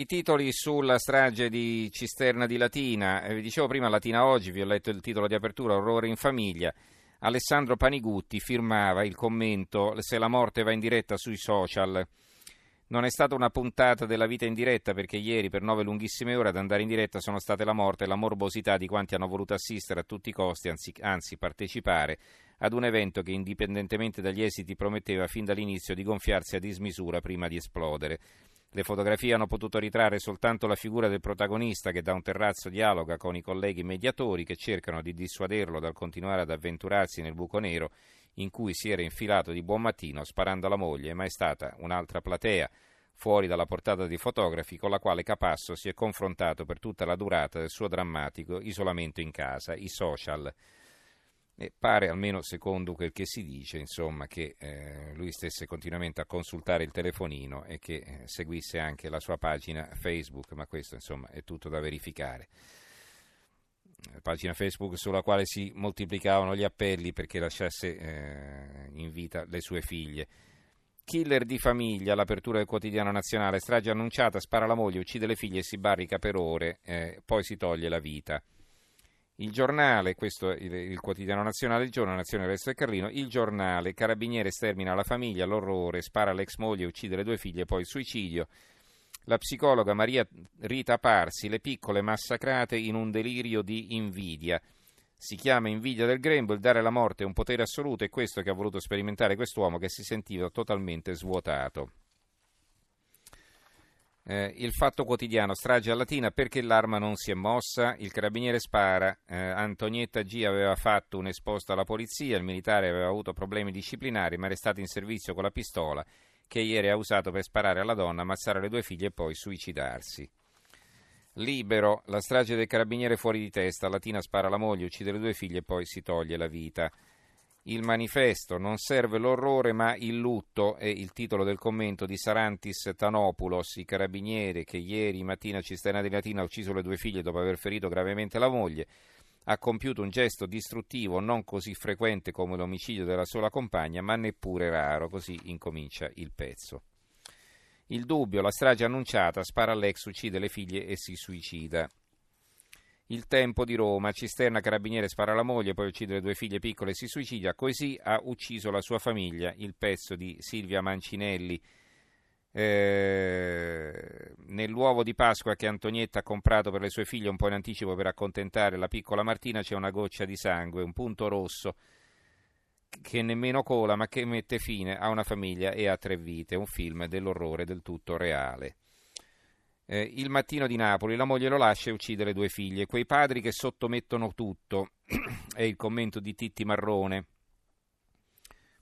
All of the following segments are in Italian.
I titoli sulla strage di Cisterna di Latina, eh, vi dicevo prima Latina Oggi, vi ho letto il titolo di apertura, Orrore in famiglia. Alessandro Panigutti firmava il commento Se la morte va in diretta sui social. Non è stata una puntata della vita in diretta perché ieri per nove lunghissime ore ad andare in diretta sono state la morte e la morbosità di quanti hanno voluto assistere a tutti i costi, anzi, anzi partecipare ad un evento che indipendentemente dagli esiti prometteva fin dall'inizio di gonfiarsi a dismisura prima di esplodere. Le fotografie hanno potuto ritrarre soltanto la figura del protagonista che da un terrazzo dialoga con i colleghi mediatori che cercano di dissuaderlo dal continuare ad avventurarsi nel buco nero in cui si era infilato di buon mattino sparando alla moglie, ma è stata un'altra platea fuori dalla portata dei fotografi con la quale Capasso si è confrontato per tutta la durata del suo drammatico isolamento in casa, i social. E pare, almeno secondo quel che si dice, insomma, che eh, lui stesse continuamente a consultare il telefonino e che eh, seguisse anche la sua pagina Facebook, ma questo insomma è tutto da verificare. Pagina Facebook sulla quale si moltiplicavano gli appelli perché lasciasse eh, in vita le sue figlie. Killer di famiglia, l'apertura del quotidiano nazionale, strage annunciata, spara la moglie, uccide le figlie e si barrica per ore, eh, poi si toglie la vita. Il giornale, questo è il, quotidiano nazionale, il giorno Nazione Resto e Carlino, il giornale, carabiniere stermina la famiglia, l'orrore, spara l'ex moglie, uccide le due figlie, poi il suicidio. La psicologa Maria Rita Parsi, le piccole massacrate in un delirio di invidia. Si chiama invidia del grembo, il dare la morte è un potere assoluto, è questo che ha voluto sperimentare quest'uomo che si sentiva totalmente svuotato. Eh, il fatto quotidiano, strage a Latina, perché l'arma non si è mossa? Il carabiniere spara, eh, Antonietta G aveva fatto un esposto alla polizia, il militare aveva avuto problemi disciplinari ma è restato in servizio con la pistola che ieri ha usato per sparare alla donna, ammazzare le due figlie e poi suicidarsi. Libero, la strage del carabiniere fuori di testa, Latina spara la moglie, uccide le due figlie e poi si toglie la vita. Il manifesto non serve l'orrore ma il lutto è il titolo del commento di Sarantis Tanopoulos, i carabinieri che ieri mattina a Cisterna di Latina ha ucciso le due figlie dopo aver ferito gravemente la moglie, ha compiuto un gesto distruttivo non così frequente come l'omicidio della sola compagna ma neppure raro, così incomincia il pezzo. Il dubbio, la strage annunciata, spara all'ex, uccide le figlie e si suicida. Il tempo di Roma, Cisterna Carabiniere spara alla moglie, poi uccide le due figlie piccole e si suicida, così ha ucciso la sua famiglia, il pezzo di Silvia Mancinelli. Eh, nell'uovo di Pasqua che Antonietta ha comprato per le sue figlie un po' in anticipo per accontentare la piccola Martina c'è una goccia di sangue, un punto rosso che nemmeno cola ma che mette fine a una famiglia e a tre vite, un film dell'orrore del tutto reale. Eh, il mattino di Napoli, la moglie lo lascia e uccide le due figlie. Quei padri che sottomettono tutto. è il commento di Titti Marrone.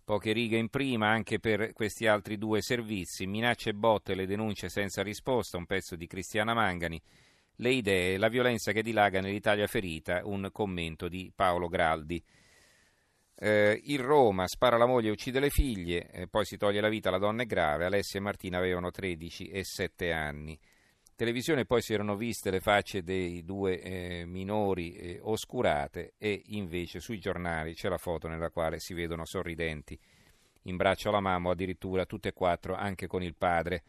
Poche righe in prima anche per questi altri due servizi. Minacce e botte, le denunce senza risposta. Un pezzo di Cristiana Mangani. Le idee, la violenza che dilaga nell'Italia ferita. Un commento di Paolo Graldi. Eh, il Roma spara la moglie e uccide le figlie, eh, poi si toglie la vita, la donna è grave. Alessia e Martina avevano 13 e 7 anni televisione poi si erano viste le facce dei due eh, minori eh, oscurate e invece sui giornali c'è la foto nella quale si vedono sorridenti in braccio alla mamma addirittura tutte e quattro anche con il padre.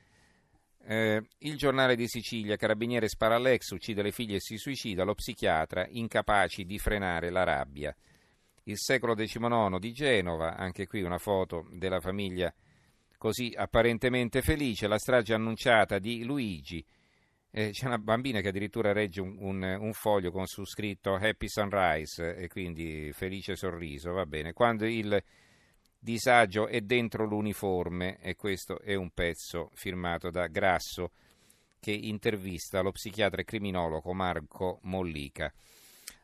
Eh, il giornale di Sicilia, carabiniere spara all'ex, uccide le figlie e si suicida, lo psichiatra incapaci di frenare la rabbia. Il secolo XIX di Genova, anche qui una foto della famiglia così apparentemente felice, la strage annunciata di Luigi, eh, c'è una bambina che addirittura regge un, un, un, foglio con su scritto Happy Sunrise e quindi felice sorriso, va bene. Quando il disagio è dentro l'uniforme, e questo è un pezzo firmato da Grasso che intervista lo psichiatra e criminologo Marco Mollica.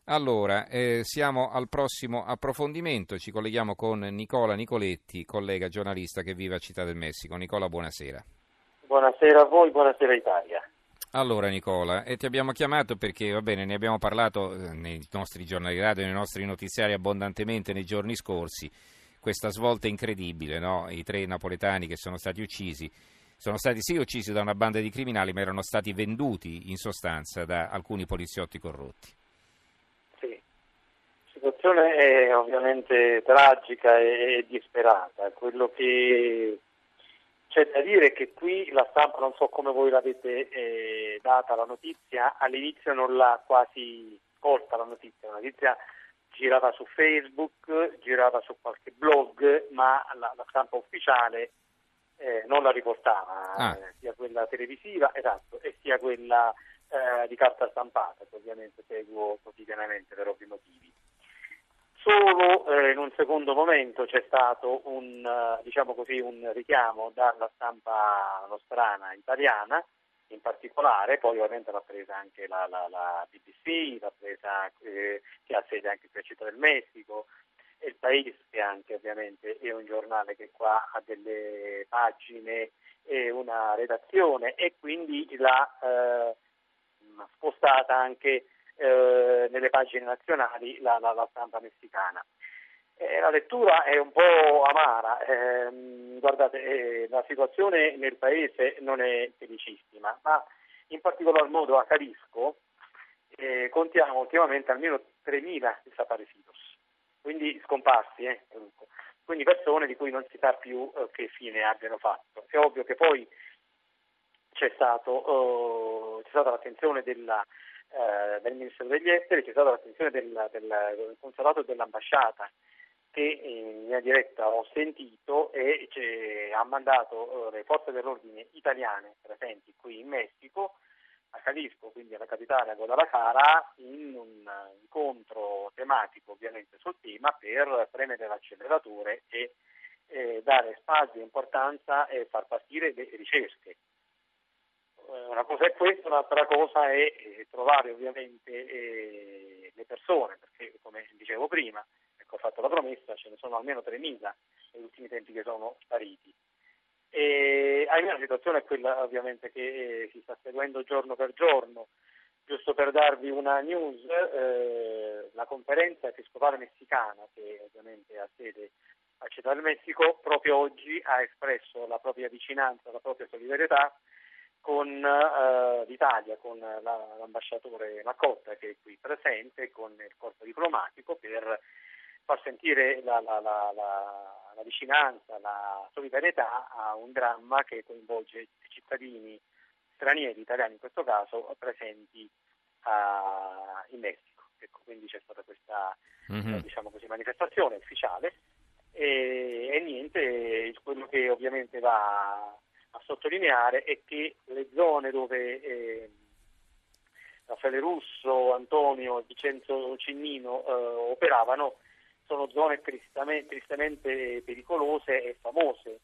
Allora, eh, siamo al prossimo approfondimento, ci colleghiamo con Nicola Nicoletti, collega giornalista che vive a Città del Messico. Nicola, buonasera. Buonasera a voi, buonasera Italia. Allora Nicola, e ti abbiamo chiamato perché va bene, ne abbiamo parlato eh, nei nostri giornali radio, nei nostri notiziari abbondantemente nei giorni scorsi, questa svolta incredibile, no? i tre napoletani che sono stati uccisi, sono stati sì uccisi da una banda di criminali, ma erano stati venduti in sostanza da alcuni poliziotti corrotti. Sì, la situazione è ovviamente tragica e disperata, quello che c'è da dire che qui la stampa, non so come voi l'avete eh, data la notizia, all'inizio non l'ha quasi colta la notizia, la notizia girava su Facebook, girava su qualche blog, ma la, la stampa ufficiale eh, non la riportava, ah. eh, sia quella televisiva esatto, e sia quella eh, di carta stampata, che ovviamente seguo quotidianamente per ovvi motivi. Solo eh, in un secondo momento c'è stato un, uh, diciamo così, un richiamo dalla stampa nostrana italiana, in particolare, poi ovviamente l'ha presa anche la, la, la BBC, l'ha presa, eh, che ha sede anche qui a Città del Messico, e il Paese che anche ovviamente è un giornale che qua ha delle pagine e una redazione e quindi l'ha eh, spostata anche eh, nelle pagine nazionali la, la, la stampa messicana. Eh, la lettura è un po' amara, eh, guardate, la situazione nel paese non è felicissima, ma in particolar modo a Carisco eh, contiamo ultimamente almeno 3.000 desaparecidos, quindi scomparsi, eh, quindi persone di cui non si sa più eh, che fine abbiano fatto. È ovvio che poi c'è, stato, oh, c'è stata l'attenzione della, eh, del Ministero degli Esteri, c'è stata l'attenzione del, del, consolato dell'ambasciata che in linea diretta ho sentito e ha mandato eh, le forze dell'ordine italiane presenti qui in Messico a Jalisco, quindi alla capitale a Guadalajara, in un incontro tematico ovviamente sul tema per premere l'acceleratore e eh, dare spazio e importanza e far partire le ricerche una cosa è questa, un'altra cosa è eh, trovare ovviamente eh, le persone, perché come dicevo prima, ecco, ho fatto la promessa, ce ne sono almeno 3.000 negli ultimi tempi che sono spariti. E ahimè la situazione è quella ovviamente che eh, si sta seguendo giorno per giorno. Giusto per darvi una news, eh, la conferenza episcopale messicana, che ovviamente ha sede a Città del Messico, proprio oggi ha espresso la propria vicinanza, la propria solidarietà con uh, l'Italia, con la, l'ambasciatore Macotta che è qui presente, con il corpo diplomatico per far sentire la, la, la, vicinanza, la solidarietà a un dramma che coinvolge cittadini stranieri, italiani in questo caso, presenti uh, in Messico. Ecco, quindi c'è stata questa mm-hmm. diciamo così, manifestazione ufficiale e, e niente, quello che ovviamente va a sottolineare è che le zone dove eh, Raffaele Russo, Antonio, Vincenzo Cinnino eh, operavano sono zone tristemente, tristemente pericolose e famose.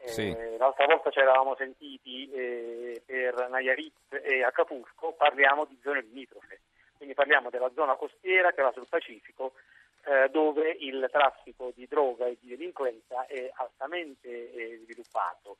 Eh, sì. L'altra volta ci eravamo sentiti eh, per Nayarit e Acapulco, parliamo di zone limitrofe, quindi parliamo della zona costiera che va sul Pacifico eh, dove il traffico di droga e di delinquenza è altamente eh, sviluppato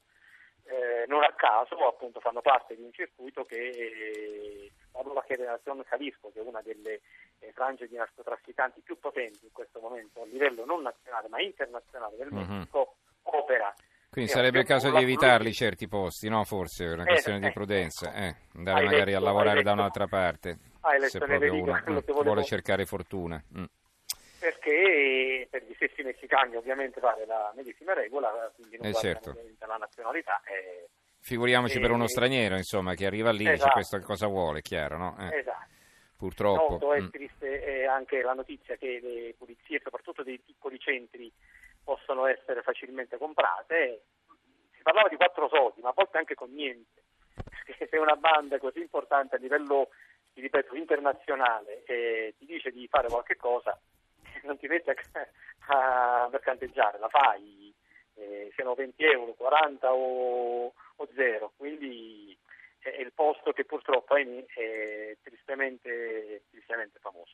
eh, non a caso appunto fanno parte di un circuito che eh, la nuova generazione Calisco, che è una delle eh, frange di narcotrafficanti più potenti in questo momento a livello non nazionale ma internazionale del mhm. Messico, mm-hmm. opera. Quindi sarebbe il caso di evitarli certi posti, no? Forse è una questione di prudenza, ecco. andare magari letto, a lavorare da un'altra parte, se proprio uno vuole cercare fortuna. Mm perché per gli stessi messicani ovviamente vale la medesima regola, quindi non eh certo. la nazionalità. E, Figuriamoci e, per uno straniero, insomma, che arriva lì esatto. e dice questo cosa vuole, chiaro, no? Eh. Esatto. Purtroppo. Noto è mm. triste anche la notizia che le pulizie, soprattutto dei piccoli centri, possono essere facilmente comprate. Si parlava di quattro soldi, ma a volte anche con niente. Perché se una banda così importante a livello, ripeto, internazionale eh, ti dice di fare qualche cosa, non ti metti a, a mercanteggiare, la fai, eh, siano 20 euro, 40 o, o 0, quindi è il posto che purtroppo è, è tristemente, tristemente famoso.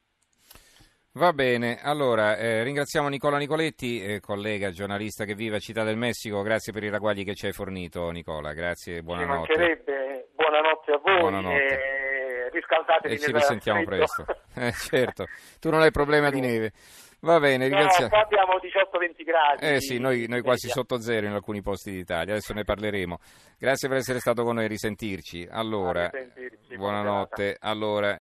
Va bene, allora eh, ringraziamo Nicola Nicoletti, eh, collega giornalista che vive a Città del Messico, grazie per i ragguagli che ci hai fornito Nicola, grazie e buonanotte. Ci mancherebbe, buonanotte a voi. Buonanotte. E riscaldatevi e ci risentiamo presto. Eh, certo, tu non hai problema di neve. Va bene, ringraziamo. No, qua abbiamo 18-20 gradi. Eh sì, noi, noi quasi sotto zero in alcuni posti d'Italia, adesso ne parleremo. Grazie per essere stato con noi, risentirci. Allora, risentirci. buonanotte. Allora,